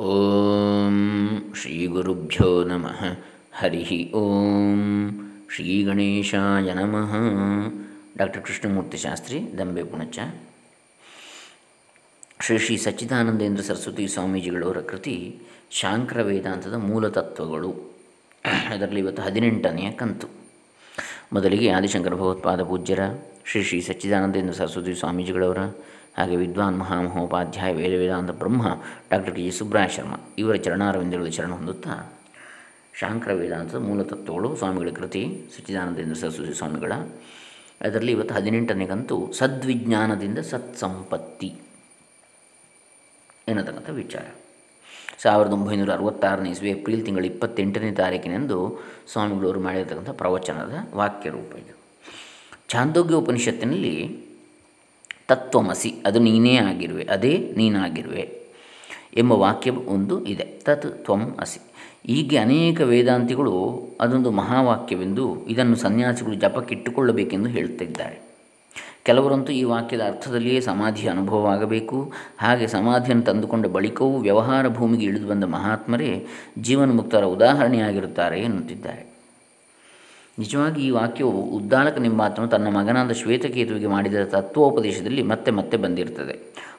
ಓಂ ಶ್ರೀ ಗುರುಭ್ಯೋ ನಮಃ. ಹರಿ ಓಂ ಶ್ರೀ ಗಣೇಶಾಯ ನಮಃ. ಡಾಕ್ಟರ್ ಕೃಷ್ಣಮೂರ್ತಿ ಶಾಸ್ತ್ರಿ, ದಂಬೆ ಪುಣಚ. ಶ್ರೀ ಶ್ರೀ ಸಚ್ಚಿದಾನಂದೇಂದ್ರ ಸರಸ್ವತಿ ಸ್ವಾಮೀಜಿಗಳವರ ಕೃತಿ ಶಾಂಕರ ವೇದಾಂತದ ಮೂಲ ತತ್ವಗಳು. ಅದರಲ್ಲಿ ಇವತ್ತು ಹದಿನೆಂಟನೆಯ ಕಂತು. ಮೊದಲಿಗೆ ಆದಿಶಂಕರ ಭಗವತ್ಪಾದ ಪೂಜ್ಯರ, ಶ್ರೀ ಶ್ರೀ ಸಚ್ಚಿದಾನಂದೇಂದ್ರ ಸರಸ್ವತಿ ಸ್ವಾಮೀಜಿಗಳವರ ಹಾಗೆ ವಿದ್ವಾನ್ ಮಹಾಮಹೋಪಾಧ್ಯಾಯ ವೇದ ವೇದಾಂತ ಬ್ರಹ್ಮ doctor T G Subraya Sharma ಇವರ ಚರಣಾರವಿಂದಗಳು ಚರಣ ಹೊಂದುತ್ತಾ ಶಾಂಕರ ವೇದಾಂತದ ಮೂಲ ತತ್ವಗಳು ಸ್ವಾಮಿಗಳ ಕೃತಿ, ಸಚ್ಚಿದಾನಂದೇಂದ್ರ ಸರಸ್ವತಿ ಸ್ವಾಮಿಗಳ. ಅದರಲ್ಲಿ ಇವತ್ತು ಹದಿನೆಂಟನೇ ಕಂತು ಸದ್ವಿಜ್ಞಾನದಿಂದ ಸತ್ಸಂಪತ್ತಿ ಎನ್ನತಕ್ಕಂಥ ವಿಚಾರ. ಸಾವಿರದ ಒಂಬೈನೂರ ಅರವತ್ತಾರನೇ ಇಸ್ವಿ ಏಪ್ರಿಲ್ ತಿಂಗಳ ಇಪ್ಪತ್ತೆಂಟನೇ ತಾರೀಕಿನಂದು ಸ್ವಾಮಿಗಳವರು ಮಾಡಿರತಕ್ಕಂಥ ಪ್ರವಚನದ ವಾಕ್ಯ ರೂಪ ಇದು. ಛಾಂದೋಗ್ಯ ಉಪನಿಷತ್ತಿನಲ್ಲಿ ತತ್ವಮಸಿ, ಅದು ನೀನೇ ಆಗಿರುವೆ, ಅದೇ ನೀನಾಗಿರುವೆ ಎಂಬ ವಾಕ್ಯ ಒಂದು ಇದೆ. ತತ್ ತ್ವಂ ಅಸಿ. ಹೀಗೆ ಅನೇಕ ವೇದಾಂತಿಗಳು ಅದೊಂದು ಮಹಾವಾಕ್ಯವೆಂದು ಇದನ್ನು ಸನ್ಯಾಸಿಗಳು ಜಪಕ್ಕಿಟ್ಟುಕೊಳ್ಳಬೇಕೆಂದು ಹೇಳುತ್ತಿದ್ದಾರೆ ಕೆಲವರಂತೂ ಈ ವಾಕ್ಯದ ಅರ್ಥದಲ್ಲಿಯೇ ಸಮಾಧಿಯ ಅನುಭವವಾಗಬೇಕು ಹಾಗೆ ಸಮಾಧಿಯನ್ನು ತಂದುಕೊಂಡ ಬಳಿಕವೂ ವ್ಯವಹಾರ ಭೂಮಿಗೆ ಇಳಿದು ಬಂದ ಮಹಾತ್ಮರೇ ಜೀವನ್ಮುಕ್ತರ ಉದಾಹರಣೆಯಾಗಿರುತ್ತಾರೆ ಎನ್ನುತ್ತಿದ್ದಾರೆ. ನಿಜವಾಗಿ ಈ ವಾಕ್ಯವು ಉದ್ದಾಲಕ ನಿಂಬಾತನು ತನ್ನ ಮಗನಾದ ಶ್ವೇತಕೇತುವಿಗೆ ಮಾಡಿದ ತತ್ವೋಪದೇಶದಲ್ಲಿ ಮತ್ತೆ ಮತ್ತೆ ಬಂದಿರುತ್ತದೆ.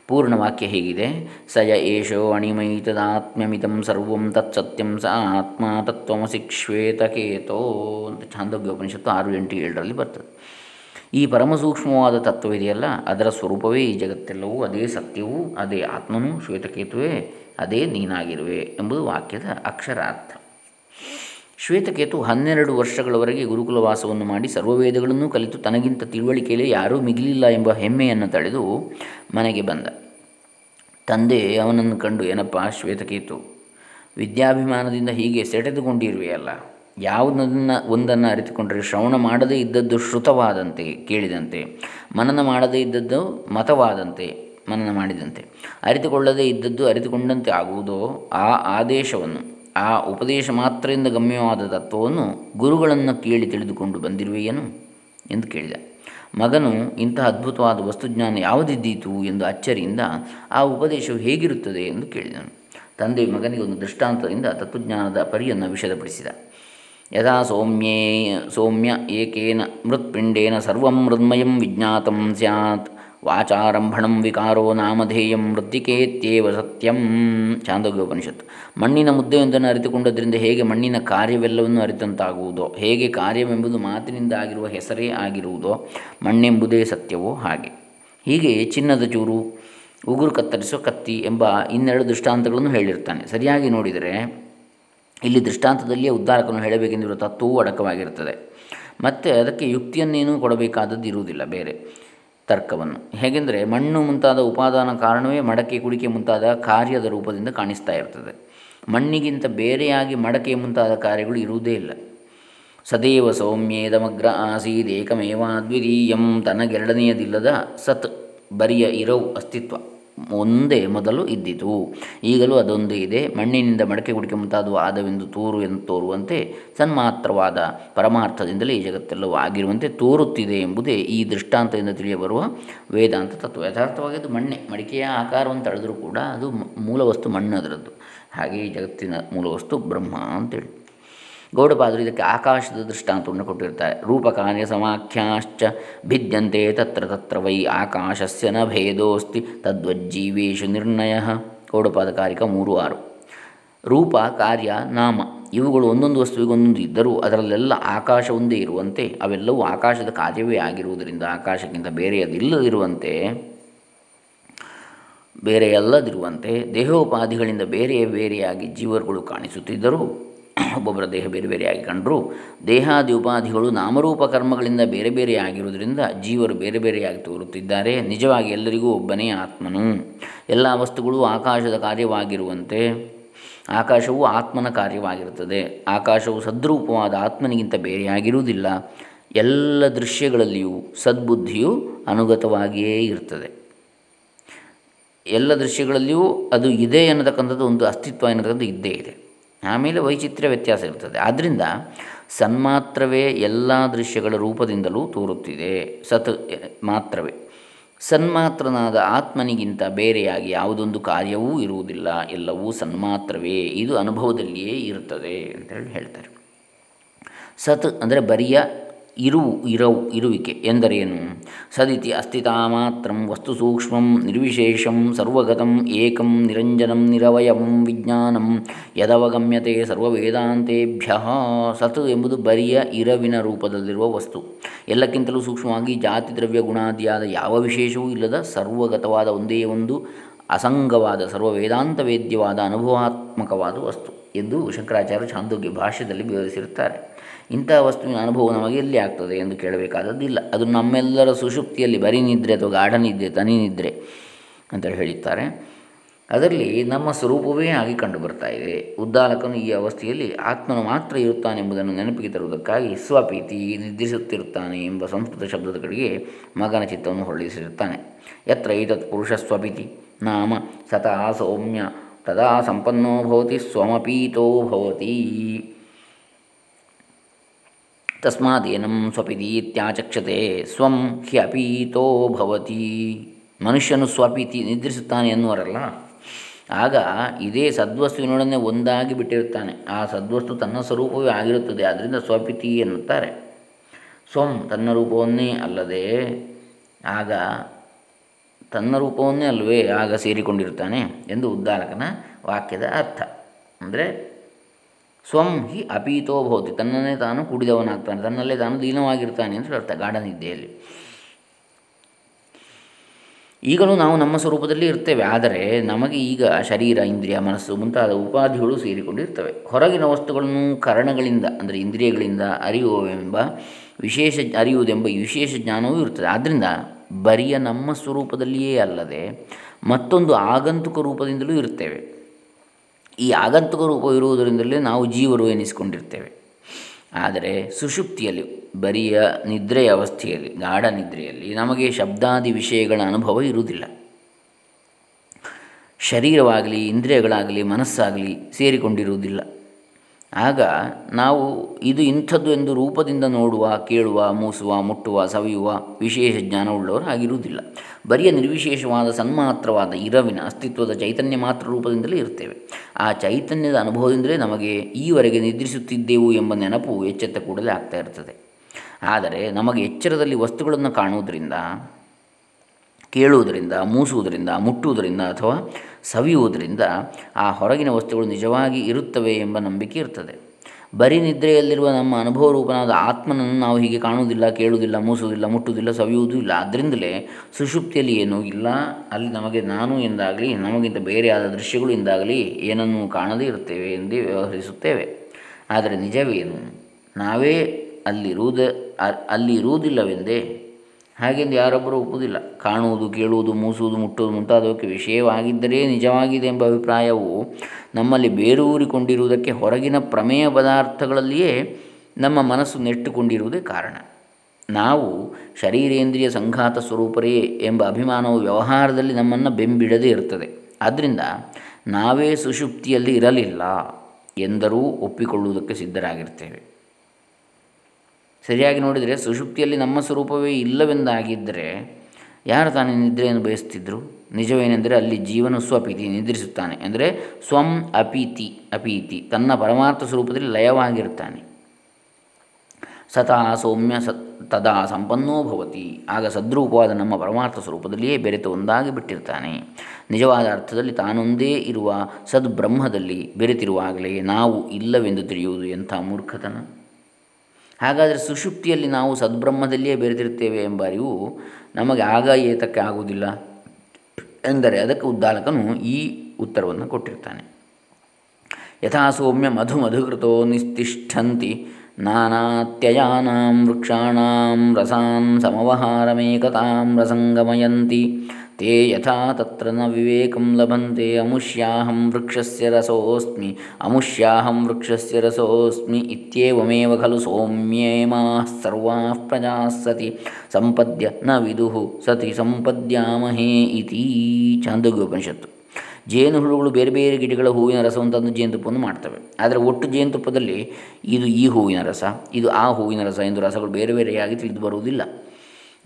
ಪೂರ್ಣ ವಾಕ್ಯ ಹೇಗಿದೆ? ಸಯ ಏಷೋ ಅಣಿಮೈತದಾತ್ಮ್ಯಮಿತಂ ಸರ್ವಂ ತತ್ಸತ್ಯಂ ಸ ಆತ್ಮ ತತ್ವಮಸಿ ಶ್ವೇತಕೇತೋ ಅಂತ ಛಾಂದೋಗ್ಯ ಉಪನಿಷತ್ತು ಆರು, ಎಂಟು, ಏಳರಲ್ಲಿ ಬರ್ತದೆ. ಈ ಪರಮಸೂಕ್ಷ್ಮವಾದ ತತ್ವವಿದೆಯಲ್ಲ ಅದರ ಸ್ವರೂಪವೇ ಈ ಜಗತ್ತೆಲ್ಲವೂ, ಅದೇ ಸತ್ಯವೂ, ಅದೇ ಆತ್ಮನೂ, ಶ್ವೇತಕೇತುವೇ, ಅದೇ ನೀನಾಗಿರುವೆ ಎಂಬುದು ವಾಕ್ಯದ ಅಕ್ಷರಾರ್ಥ. ಶ್ವೇತಕೇತು ಹನ್ನೆರಡು ವರ್ಷಗಳವರೆಗೆ ಗುರುಕುಲವಾಸವನ್ನು ಮಾಡಿ ಸರ್ವವೇದಗಳನ್ನು ಕಲಿತು ತನಗಿಂತ ತಿಳುವಳಿಕೆಯಲ್ಲಿ ಯಾರೂ ಮಿಗಿಲಿಲ್ಲ ಎಂಬ ಹೆಮ್ಮೆಯನ್ನು ತಳೆದು ಮನೆಗೆ ಬಂದ. ತಂದೆ ಅವನನ್ನು ಕಂಡು, ಏನಪ್ಪ ಶ್ವೇತಕೇತು, ವಿದ್ಯಾಭಿಮಾನದಿಂದ ಹೀಗೆ ಸೆಟೆದುಕೊಂಡಿರುವೆಯಲ್ಲ ಯಾವುದನ್ನು, ಒಂದನ್ನು ಅರಿತುಕೊಂಡರೆ ಶ್ರವಣ ಮಾಡದೇ ಇದ್ದದ್ದು ಶ್ರುತವಾದಂತೆ ಕೇಳಿದಂತೆ, ಮನನ ಮಾಡದೇ ಇದ್ದದ್ದು ಮತವಾದಂತೆ ಮನನ ಮಾಡಿದಂತೆ. ಅರಿತುಕೊಳ್ಳದೇ ಇದ್ದದ್ದು ಅರಿತುಕೊಂಡಂತೆ ಆಗುವುದೋ ಆ ಆದೇಶವನ್ನು ಆ ಉಪದೇಶ ಮಾತ್ರದಿಂದ ಗಮ್ಯವಾದ ತತ್ವವನ್ನು ಗುರುಗಳನ್ನು ಕೇಳಿ ತಿಳಿದುಕೊಂಡು ಬಂದಿರುವೆಯೇನು ಎಂದು ಕೇಳಿದ. ಮಗನು ಇಂತಹ ಅದ್ಭುತವಾದ ವಸ್ತುಜ್ಞಾನ ಯಾವುದಿದ್ದೀತು ಎಂದು ಅಚ್ಚರಿಯಿಂದ ಆ ಉಪದೇಶವು ಹೇಗಿರುತ್ತದೆ ಎಂದು ಕೇಳಿದನು. ತಂದೆ ಮಗನಿಗೆ ಒಂದು ದೃಷ್ಟಾಂತದಿಂದ ತತ್ವಜ್ಞಾನದ ಪರಿಯನ್ನು ವಿಷದಪಡಿಸಿದ. ಯಥಾ ಸೌಮ್ಯೇ, ಸೌಮ್ಯ ಏಕೇನ ಮೃತ್ಪಿಂಡೇನ ಸರ್ವ ಮೃದ್ಮಯಂ ವಿಜ್ಞಾತಂ ಸ್ಯಾತ್. ವಾಚಾರಂಭಣಂ ವಿಕಾರೋ ನಾಮಧೇಯಂ ಮೃತ್ತಿಕೇತ್ಯೇವ ಸತ್ಯಂ. ಚಾಂದೋಗ್ಯೋಪನಿಷತ್ತು ಮಣ್ಣಿನ ಮುದ್ದೆಯೊಂದನ್ನು ಅರಿತುಕೊಂಡದ್ರಿಂದ ಹೇಗೆ ಮಣ್ಣಿನ ಕಾರ್ಯವೆಲ್ಲವನ್ನು ಅರಿತಂತಾಗುವುದೋ, ಹೇಗೆ ಕಾರ್ಯವೆಂಬುದು ಮಾತಿನಿಂದ ಆಗಿರುವ ಹೆಸರೇ ಆಗಿರುವುದೋ, ಮಣ್ಣೆಂಬುದೇ ಸತ್ಯವೋ ಹಾಗೆ. ಹೀಗೆ ಚಿನ್ನದ ಚೂರು, ಉಗುರು ಕತ್ತರಿಸುವ ಕತ್ತಿ ಎಂಬ ಇನ್ನೆರಡು ದೃಷ್ಟಾಂತಗಳನ್ನು ಹೇಳಿರ್ತಾನೆ. ಸರಿಯಾಗಿ ನೋಡಿದರೆ ಇಲ್ಲಿ ದೃಷ್ಟಾಂತದಲ್ಲಿಯೇ ಉದ್ಧಾರಕನು ಹೇಳಬೇಕೆಂದಿರುವ ತತ್ವವೂ ಅಡಕವಾಗಿರುತ್ತದೆ. ಮತ್ತು ಅದಕ್ಕೆ ಯುಕ್ತಿಯನ್ನೇನೂ ಕೊಡಬೇಕಾದದ್ದು ಇರುವುದಿಲ್ಲ ಬೇರೆ. ತರ್ಕವನ್ನು. ಹೇಗೆಂದರೆ ಮಣ್ಣು ಮುಂತಾದ ಉಪಾದಾನ ಕಾರಣವೇ ಮಡಕೆ ಕುಡಿಕೆ ಮುಂತಾದ ಕಾರ್ಯದ ರೂಪದಿಂದ ಕಾಣಿಸ್ತಾ ಇರ್ತದೆ. ಮಣ್ಣಿಗಿಂತ ಬೇರೆಯಾಗಿ ಮಡಕೆ ಮುಂತಾದ ಕಾರ್ಯಗಳು ಇರುವುದೇ ಇಲ್ಲ. ಸದೇವ ಸೌಮ್ಯೇದಮಗ್ರ ಆಸೀದ್ ಏಕಮೇವ ದ್ವಿತೀಯಂ ತನಗೆರಡನೆಯದಿಲ್ಲದ ಸತ್, ಬರಿಯ ಇರವು ಅಸ್ತಿತ್ವ. ಒಂದೇ ಮೊದಲು ಇದ್ದಿತು. ಈಗಲೂ ಅದೊಂದೇ ಇದೆ. ಮಣ್ಣಿನಿಂದ ಮಡಕೆ ಗುಡಿಕೆ ಮುಂತಾದವು ಆದವೆಂದು ತೋರು ಎಂದು ತೋರುವಂತೆ ಸನ್ಮಾತ್ರವಾದ ಪರಮಾರ್ಥದಿಂದಲೇ ಈ ಜಗತ್ತೆಲ್ಲವೂ ಆಗಿರುವಂತೆ ತೋರುತ್ತಿದೆ ಎಂಬುದೇ ಈ ದೃಷ್ಟಾಂತದಿಂದ ತಿಳಿಯಬರುವ ವೇದಾಂತ ತತ್ವ. ಯಥಾರ್ಥವಾಗಿ ಅದು ಮಣ್ಣೆ. ಮಡಿಕೆಯ ಆಕಾರವನ್ನು ತಳೆದರೂ ಕೂಡ ಅದು ಮೂಲ ವಸ್ತು ಮಣ್ಣು ಅದರದ್ದು. ಹಾಗೆ ಈ ಜಗತ್ತಿನ ಮೂಲ ವಸ್ತು ಬ್ರಹ್ಮ ಅಂತೇಳಿ. ಗೌಡಪಾದರು ಇದಕ್ಕೆ ಆಕಾಶದ ದೃಷ್ಟಾಂತವನ್ನು ಕೊಟ್ಟಿರ್ತಾರೆ ರೂಪಕಾರ್ಯ ಸಮಾಖ್ಯಾಶ್ಚ ಭಿದ್ಯಂತೆ ತತ್ರ ತತ್ರ ವೈ ಆಕಾಶಸ್ಯ ನ ಭೇದೋಸ್ತಿ ತದ್ವಜ್ಜೀವೇಶು ನಿರ್ಣಯ. ಗೌಡಪಾದ ಕಾರಿಕ ಮೂರು ಆರು. ರೂಪ, ಕಾರ್ಯ, ನಾಮ ಇವುಗಳು ಒಂದೊಂದು ವಸ್ತುವಿಗೆ ಒಂದೊಂದು ಇದ್ದರೂ ಅದರಲ್ಲೆಲ್ಲ ಆಕಾಶ ಒಂದೇ ಇರುವಂತೆ, ಅವೆಲ್ಲವೂ ಆಕಾಶದ ಕಾರ್ಯವೇ ಆಗಿರುವುದರಿಂದ ಆಕಾಶಕ್ಕಿಂತ ಬೇರೆಯದಿಲ್ಲದಿರುವಂತೆ ಬೇರೆಯಲ್ಲದಿರುವಂತೆ ದೇಹೋಪಾಧಿಗಳಿಂದ ಬೇರೆಯೇ ಬೇರೆಯಾಗಿ ಜೀವರುಗಳು ಕಾಣಿಸುತ್ತಿದ್ದರೂ ಒಬ್ಬೊಬ್ಬರ ದೇಹ ಬೇರೆ ಬೇರೆಯಾಗಿ ಕಂಡರು ದೇಹಾದಿ ಉಪಾಧಿಗಳು ನಾಮರೂಪ ಕರ್ಮಗಳಿಂದ ಬೇರೆ ಬೇರೆ ಆಗಿರುವುದರಿಂದ ಜೀವರು ಬೇರೆ ಬೇರೆಯಾಗಿ ತೋರುತ್ತಿದ್ದಾರೆ. ನಿಜವಾಗಿ ಎಲ್ಲರಿಗೂ ಒಬ್ಬನೇ ಆತ್ಮನು. ಎಲ್ಲ ವಸ್ತುಗಳು ಆಕಾಶದ ಕಾರ್ಯವಾಗಿರುವಂತೆ, ಆಕಾಶವು ಆತ್ಮನ ಕಾರ್ಯವಾಗಿರುತ್ತದೆ. ಆಕಾಶವು ಸದ್ರೂಪವಾದ ಆತ್ಮನಿಗಿಂತ ಬೇರೆಯಾಗಿರುವುದಿಲ್ಲ ಎಲ್ಲ ದೃಶ್ಯಗಳಲ್ಲಿಯೂ ಸದ್ಬುದ್ಧಿಯು ಅನುಗತವಾಗಿಯೇ ಇರ್ತದೆ. ಎಲ್ಲ ದೃಶ್ಯಗಳಲ್ಲಿಯೂ ಅದು ಇದೆ ಅನ್ನತಕ್ಕಂಥದ್ದು ಒಂದು ಅಸ್ತಿತ್ವ ಎನ್ನತಕ್ಕಂಥದ್ದು ಇದ್ದೇ ಇದೆ. ಆಮೇಲೆ ವೈಚಿತ್ರ್ಯ ವ್ಯತ್ಯಾಸ ಇರ್ತದೆ. ಆದ್ದರಿಂದ ಸನ್ಮಾತ್ರವೇ ಎಲ್ಲ ದೃಶ್ಯಗಳ ರೂಪದಿಂದಲೂ ತೋರುತ್ತಿದೆ. ಸತ್ ಮಾತ್ರವೇ. ಸನ್ಮಾತ್ರನಾದ ಆತ್ಮನಿಗಿಂತ ಬೇರೆಯಾಗಿ ಯಾವುದೊಂದು ಕಾರ್ಯವೂ ಇರುವುದಿಲ್ಲ. ಎಲ್ಲವೂ ಸನ್ಮಾತ್ರವೇ. ಇದು ಅನುಭವದಲ್ಲಿಯೇ ಇರುತ್ತದೆ ಅಂತೇಳಿ ಹೇಳ್ತಾರೆ. ಸತ್ ಅಂದರೆ ಬರಿಯ ಇರುವು, ಇರವು, ಇರುವಿಕೆ ಎಂದರೇನು? ಸದಿತಿ ಅಸ್ತಿತಾ ಮಾತ್ರ ವಸ್ತು ಸೂಕ್ಷ್ಮಂ ನಿರ್ವಿಶೇಷಂ ಸರ್ವಗತಂ ಏಕಂ ನಿರಂಜನಂ ನಿರವಯಂ ವಿಜ್ಞಾನಂ ಯದವಗಮ್ಯತೆ ಸರ್ವವೇದಾಂತೇಭ್ಯ ಸತ್ ಎಂಬುದು ಬರಿಯ ಇರವಿನ ರೂಪದಲ್ಲಿರುವ ವಸ್ತು. ಎಲ್ಲಕ್ಕಿಂತಲೂ ಸೂಕ್ಷ್ಮವಾಗಿ ಜಾತಿ ದ್ರವ್ಯ ಗುಣಾದಿಯಾದ ಯಾವ ವಿಶೇಷವೂ ಇಲ್ಲದ ಸರ್ವಗತವಾದ ಒಂದೇ ಒಂದು ಅಸಂಗವಾದ ಸರ್ವವೇದಾಂತ ವೇದ್ಯವಾದ ಅನುಭವಾತ್ಮಕವಾದ ವಸ್ತು ಎಂದು ಶಂಕರಾಚಾರ್ಯ ಛಾಂದೋಗ್ಯ ಭಾಷ್ಯದಲ್ಲಿ ವಿವರಿಸಿರುತ್ತಾರೆ. ಇಂತಹ ವಸ್ತುವಿನ ಅನುಭವ ನಮಗೆ ಎಲ್ಲಿ ಆಗ್ತದೆ ಎಂದು ಕೇಳಬೇಕಾದದ್ದಿಲ್ಲ. ಅದು ನಮ್ಮೆಲ್ಲರ ಸುಷುಪ್ತಿಯಲ್ಲಿ ಬರೀ ನಿದ್ರೆ ಅಥವಾ ಗಾಢ ನಿದ್ರೆ, ತನಿ ನಿದ್ರೆ ಅಂತ ಹೇಳುತ್ತಾರೆ ಅದರಲ್ಲಿ ನಮ್ಮ ಸ್ವರೂಪವೇ ಆಗಿ ಕಂಡುಬರ್ತಾ ಇದೆ. ಉದ್ದಾಲಕನು ಈ ಅವಸ್ಥೆಯಲ್ಲಿ ಆತ್ಮನು ಮಾತ್ರ ಇರುತ್ತಾನೆ ಎಂಬುದನ್ನು ನೆನಪಿಗೆ ತರುವುದಕ್ಕಾಗಿ ಸ್ವಪೀತಿ ನಿದ್ರಿಸುತ್ತಿರುತ್ತಾನೆ ಎಂಬ ಸಂಸ್ಕೃತ ಶಬ್ದದ ಕಡೆಗೆ ಮಗನ ಚಿತ್ತವನ್ನು ಹೊರಳಿಸಿರುತ್ತಾನೆ. ಯತ್ರ ಏತತ್ ಪುರುಷ ಸ್ವಪಿತಿ? ನಾಮ ಸತಾ ಸೌಮ್ಯ ತದಾ ಸಂಪನ್ನೋ ಭವತಿ, ಸ್ವಮಪೀತೋ ಭವತಿ. ತಸ್ಮಾದೇನಂ ಸ್ವಪಿತಿ ಇತ್ಯಾಚಕ್ಷತೆ ಸ್ವಂ ಹಿ ಅಪೀತೋ ಭವತಿ ಮನುಷ್ಯನು ಸ್ವಪೀತಿ ನಿದ್ರಿಸುತ್ತಾನೆ ಎನ್ನುವರಲ್ಲ? ಆಗ ಇದೇ ಸದ್ವಸ್ತುವಿನೊಡನೆ ಒಂದಾಗಿ ಬಿಟ್ಟಿರುತ್ತಾನೆ. ಆ ಸದ್ವಸ್ತು ತನ್ನ ಸ್ವರೂಪವೇ ಆಗಿರುತ್ತದೆ ಆದ್ದರಿಂದ ಸ್ವಪಿತಿ ಎನ್ನುತ್ತಾರೆ. ಸ್ವಂ ತನ್ನ ರೂಪವನ್ನೇ ಅಲ್ಲದೆ, ಆಗ ತನ್ನ ರೂಪವನ್ನೇ ಅಲ್ಲವೇ ಆಗ ಸೇರಿಕೊಂಡಿರುತ್ತಾನೆ ಎಂದು ಉದ್ದಾಲಕನ ವಾಕ್ಯದ ಅರ್ಥ. ಅಂದರೆ ಸ್ವಂ ಹಿ ಅಪೀತೋ ಭವತಿ. ತನ್ನನ್ನೇ ತಾನು ಕುಡಿದವನಾಗ್ತಾನೆ. ತನ್ನಲ್ಲೇ ತಾನು ಲೀನವಾಗಿರ್ತಾನೆ ಅಂತ ಅರ್ಥ ಗಾಢನಿದ್ದೆಯಲ್ಲಿ. ಈಗಲೂ ನಾವು ನಮ್ಮ ಸ್ವರೂಪದಲ್ಲಿ ಇರ್ತೇವೆ. ಆದರೆ ನಮಗೆ ಈಗ ಶರೀರ, ಇಂದ್ರಿಯ, ಮನಸ್ಸು ಮುಂತಾದ ಉಪಾಧಿಗಳು ಸೇರಿಕೊಂಡಿರ್ತವೆ. ಹೊರಗಿನ ವಸ್ತುಗಳನ್ನು ಕರಣಗಳಿಂದ, ಅಂದರೆ ಇಂದ್ರಿಯಗಳಿಂದ ಅರಿಯುವವೆಂಬ ವಿಶೇಷ, ಅರಿಯುವುದೆಂಬ ವಿಶೇಷ ಜ್ಞಾನವೂ ಇರುತ್ತದೆ ಆದ್ದರಿಂದ ಬರಿಯ ನಮ್ಮ ಸ್ವರೂಪದಲ್ಲಿಯೇ ಅಲ್ಲದೆ ಮತ್ತೊಂದು ಆಗಂತುಕ ರೂಪದಿಂದಲೂ ಇರ್ತೇವೆ. ಈ ಆಗಂತುಕ ರೂಪ ಇರುವುದರಿಂದಲೇ ನಾವು ಜೀವರು ಎನಿಸಿಕೊಂಡಿರ್ತೇವೆ. ಆದರೆ ಸುಷುಪ್ತಿಯಲ್ಲಿ, ಬರಿಯ ನಿದ್ರೆಯ ಅವಸ್ಥೆಯಲ್ಲಿ, ಗಾಢ ನಿದ್ರೆಯಲ್ಲಿ ನಮಗೆ ಶಬ್ದಾದಿ ವಿಷಯಗಳ ಅನುಭವ ಇರುವುದಿಲ್ಲ. ಶರೀರವಾಗಲಿ, ಇಂದ್ರಿಯಗಳಾಗಲಿ, ಮನಸ್ಸಾಗಲಿ ಸೇರಿಕೊಂಡಿರುವುದಿಲ್ಲ. ಆಗ ನಾವು ಇದು ಇಂಥದ್ದು ಎಂದು ರೂಪದಿಂದ ನೋಡುವ, ಕೇಳುವ, ಮೂಸುವ, ಮುಟ್ಟುವ, ಸವಿಯುವ ವಿಶೇಷ ಜ್ಞಾನವುಳ್ಳವರು ಆಗಿರುವುದಿಲ್ಲ. ಬರಿಯ ನಿರ್ವಿಶೇಷವಾದ ಸನ್ಮಾತ್ರವಾದ ಇರವಿನ ಅಸ್ತಿತ್ವದ ಚೈತನ್ಯ ಮಾತ್ರ ರೂಪದಿಂದಲೇ ಇರ್ತೇವೆ ಆ ಚೈತನ್ಯದ ಅನುಭವದಿಂದಲೇ ನಮಗೆ ಈವರೆಗೆ ನಿದ್ರಿಸುತ್ತಿದ್ದೆವು ಎಂಬ ನೆನಪು ಎಚ್ಚೆತ್ತ ಕೂಡಲೇ ಆಗ್ತಾ ಇರ್ತದೆ ಆದರೆ ನಮಗೆ ಎಚ್ಚರದಲ್ಲಿ ವಸ್ತುಗಳನ್ನು ಕಾಣುವುದರಿಂದ ಕೇಳುವುದರಿಂದ, ಮೂಸುವುದರಿಂದ, ಮುಟ್ಟುವುದರಿಂದ ಅಥವಾ ಸವಿಯುವುದರಿಂದ ಆ ಹೊರಗಿನ ವಸ್ತುಗಳು ನಿಜವಾಗಿ ಇರುತ್ತವೆ ಎಂಬ ನಂಬಿಕೆ ಇರ್ತದೆ. ಬರೀ ನಿದ್ರೆಯಲ್ಲಿರುವ ನಮ್ಮ ಅನುಭವ ರೂಪನಾದ ಆತ್ಮನನ್ನು ನಾವು ಹೀಗೆ ಕಾಣುವುದಿಲ್ಲ, ಕೇಳುವುದಿಲ್ಲ, ಮೂಸುವುದಿಲ್ಲ, ಮುಟ್ಟುವುದಿಲ್ಲ, ಸವಿಯುವುದೂ ಇಲ್ಲ. ಆದ್ದರಿಂದಲೇ ಸುಷುಪ್ತಿಯಲ್ಲಿ ಏನೂ ಇಲ್ಲ. ಅಲ್ಲಿ ನಮಗೆ ನಾನು ಎಂದಾಗಲಿ, ನಮಗಿಂತ ಬೇರೆಯಾದ ದೃಶ್ಯಗಳು ಎಂದಾಗಲಿ ಏನನ್ನೂ ಕಾಣದೇ ಇರುತ್ತೇವೆ ಎಂದೇ ವ್ಯವಹರಿಸುತ್ತೇವೆ. ಆದರೆ ನಿಜವೇನು? ನಾವೇ ಅಲ್ಲಿರುವುದ ಅಲ್ಲಿ ಇರುವುದಿಲ್ಲವೆಂದೇ ಹಾಗೆಂದು ಯಾರೊಬ್ಬರು ಒಪ್ಪುವುದಿಲ್ಲ ಕಾಣುವುದು, ಕೇಳುವುದು, ಮೂಸುವುದು, ಮುಟ್ಟುವುದು ಮುಂತಾದವಕ್ಕೆ ವಿಷಯವಾಗಿದ್ದರೆ ನಿಜವಾಗಿದೆ ಎಂಬ ಅಭಿಪ್ರಾಯವು ನಮ್ಮಲ್ಲಿ ಬೇರೂರಿಕೊಂಡಿರುವುದಕ್ಕೆ ಹೊರಗಿನ ಪ್ರಮೇಯ ಪದಾರ್ಥಗಳಲ್ಲಿಯೇ ನಮ್ಮ ಮನಸ್ಸು ನೆಟ್ಟುಕೊಂಡಿರುವುದೇ ಕಾರಣ. ನಾವು ಶರೀರೇಂದ್ರಿಯ ಸಂಘಾತ ಸ್ವರೂಪರೇ ಎಂಬ ಅಭಿಮಾನವು ವ್ಯವಹಾರದಲ್ಲಿ ನಮ್ಮನ್ನು ಬೆಂಬಿಡದೇ ಇರುತ್ತದೆ. ಆದ್ದರಿಂದ ನಾವೇ ಸುಷುಪ್ತಿಯಲ್ಲಿ ಇರಲಿಲ್ಲ ಎಂದರೂ ಒಪ್ಪಿಕೊಳ್ಳುವುದಕ್ಕೆ ಸಿದ್ಧರಾಗಿರ್ತೇವೆ. ಸರಿಯಾಗಿ ನೋಡಿದರೆ ಸುಷುಪ್ತಿಯಲ್ಲಿ ನಮ್ಮ ಸ್ವರೂಪವೇ ಇಲ್ಲವೆಂದಾಗಿದ್ದರೆ ಯಾರು ತಾನೇ ನಿದ್ರೆಯನ್ನು ಬಯಸ್ತಿದ್ರು? ನಿಜವೇನೆಂದರೆ ಅಲ್ಲಿ ಜೀವನ ಸ್ವಪೀತಿ ನಿದ್ರಿಸುತ್ತಾನೆ. ಅಂದರೆ ಸ್ವಂ ಅಪೀತಿ ಅಪೀತಿ, ತನ್ನ ಪರಮಾರ್ಥ ಸ್ವರೂಪದಲ್ಲಿ ಲಯವಾಗಿರ್ತಾನೆ. ಸತಾ ಸೌಮ್ಯ ಸತ್ ತದಾ ಸಂಪನ್ನೋ ಭವತಿ. ಆಗ ಸದ್ರೂಪವಾದ ನಮ್ಮ ಪರಮಾರ್ಥ ಸ್ವರೂಪದಲ್ಲಿಯೇ ಬೆರೆತು ಒಂದಾಗಿ ಬಿಟ್ಟಿರ್ತಾನೆ. ನಿಜವಾದ ಅರ್ಥದಲ್ಲಿ ತಾನೊಂದೇ ಇರುವ ಸದ್ಬ್ರಹ್ಮದಲ್ಲಿ ಬೆರೆತಿರುವಾಗಲೇ ನಾವು ಇಲ್ಲವೆಂದು ತಿಳಿಯುವುದು ಎಂಥ ಮೂರ್ಖತನ? ಹಾಗಾದರೆ ಸುಷುಪ್ತಿಯಲ್ಲಿ ನಾವು ಸದ್ಬ್ರಹ್ಮದಲ್ಲಿಯೇ ಬೆರೆತಿರ್ತೇವೆ ಎಂಬ ಅರಿವು ನಮಗೆ ಆಗ ಏತಕ್ಕೆ ಆಗುವುದಿಲ್ಲ ಎಂದರೆ ಅದಕ್ಕೆ ಉದ್ದಾಲಕನು ಈ ಉತ್ತರವನ್ನು ಕೊಟ್ಟಿರ್ತಾನೆ. ಯಥಾ ಸೌಮ್ಯ ಮಧು ಮಧುಕೃತೋ ನಿಸ್ತಿಷ್ಠಂತಿ ನಾನಾತ್ಯಯಾನಾಂ ವೃಕ್ಷಾಣಾಂ ರಸಾನ್ ಸಮವಹಾರಮೇಕತಾಂ ರಸಂಗಮಯಂತಿ ತೇ ಯಥಾ ತತ್ರ ನ ವಿವೇಕಂ ಲಭಂತೆ ಅಮುಷ್ಯಾಹಂ ವೃಕ್ಷಸ್ಯ ರಸೋಸ್ಮಿ ಅಮುಷ್ಯಾಹಂ ವೃಕ್ಷಸ್ಯ ರಸೋಸ್ಮಿ ಇತ್ಯೇವಮೇವ ಖಲು ಸೋಮ್ಯೇ ಸರ್ವಾ ಪ್ರಜಾ ಸತಿ ಸಂಪದ್ಯ ನ ವಿದುಹು ಸತಿ ಸಂಪದ್ಯಾಮಹೇ ಇತಿ ಚಾಂದೋಗ್ಯೋಪನಿಷತ್ತು ಜೇನುಹುಳುಗಳು ಬೇರೆ ಬೇರೆ ಗಿಡಗಳ ಹೂವಿನ ರಸವನ್ನು ತಂದು ಜೇನುತುಪ್ಪವನ್ನು ಮಾಡ್ತವೆ. ಆದರೆ ಒಟ್ಟು ಜೇನುತುಪ್ಪದಲ್ಲಿ ಇದು ಈ ಹೂವಿನ ರಸ, ಇದು ಆ ಹೂವಿನ ರಸ ಎಂದು ರಸಗಳು ಬೇರೆ ಬೇರೆಯಾಗಿ ತಿಳಿದು ಬರುವುದಿಲ್ಲ.